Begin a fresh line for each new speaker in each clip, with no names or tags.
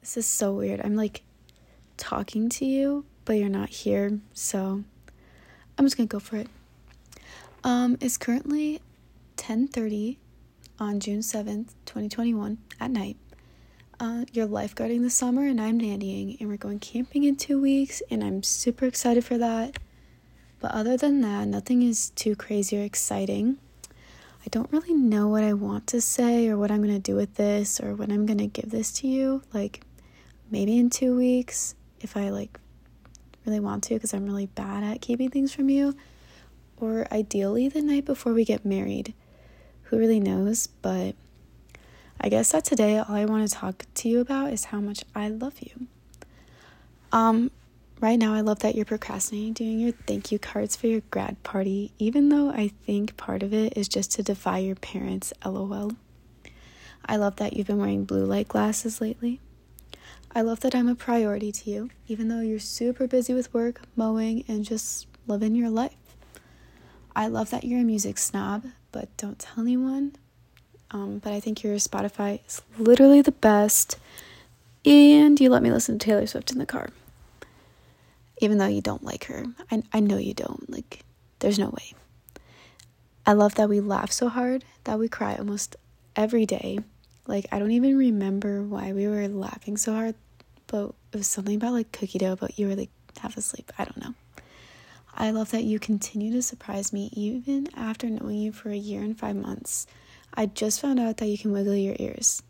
This is so weird. I'm like talking to you, but you're not here, so I'm just gonna go for it. Um, it's currently 10:30 on June 7th, 2021 at night. Uh, you're lifeguarding this summer, and I'm nannying, and we're going camping in two weeks, and I'm super excited for that. But other than that, nothing is too crazy or exciting. I don't really know what I want to say or what I'm going to do with this or when I'm going to give this to you. Like maybe in 2 weeks if I like really want to because I'm really bad at keeping things from you or ideally the night before we get married. Who really knows, but I guess that today all I want to talk to you about is how much I love you. Um Right now, I love that you're procrastinating doing your thank you cards for your grad party, even though I think part of it is just to defy your parents, lol. I love that you've been wearing blue light glasses lately. I love that I'm a priority to you, even though you're super busy with work, mowing, and just living your life. I love that you're a music snob, but don't tell anyone. Um, but I think your Spotify is literally the best, and you let me listen to Taylor Swift in the car even though you don't like her. I, I know you don't. Like, there's no way. I love that we laugh so hard that we cry almost every day. Like, I don't even remember why we were laughing so hard, but it was something about like cookie dough, but you were like half asleep. I don't know. I love that you continue to surprise me even after knowing you for a year and five months. I just found out that you can wiggle your ears.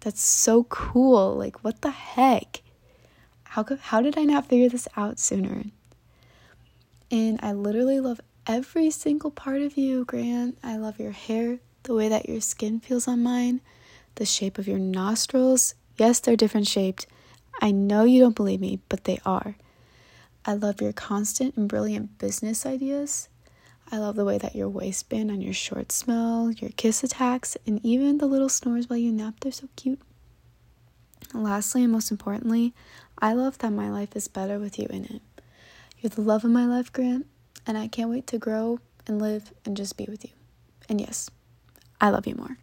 That's so cool. Like, what the heck? How could, how did I not figure this out sooner? And I literally love every single part of you, Grant. I love your hair, the way that your skin feels on mine, the shape of your nostrils. Yes, they're different shaped. I know you don't believe me, but they are. I love your constant and brilliant business ideas. I love the way that your waistband on your shorts smell, your kiss attacks, and even the little snores while you nap. They're so cute. And lastly, and most importantly, I love that my life is better with you in it. You're the love of my life, Grant, and I can't wait to grow and live and just be with you. And yes, I love you more.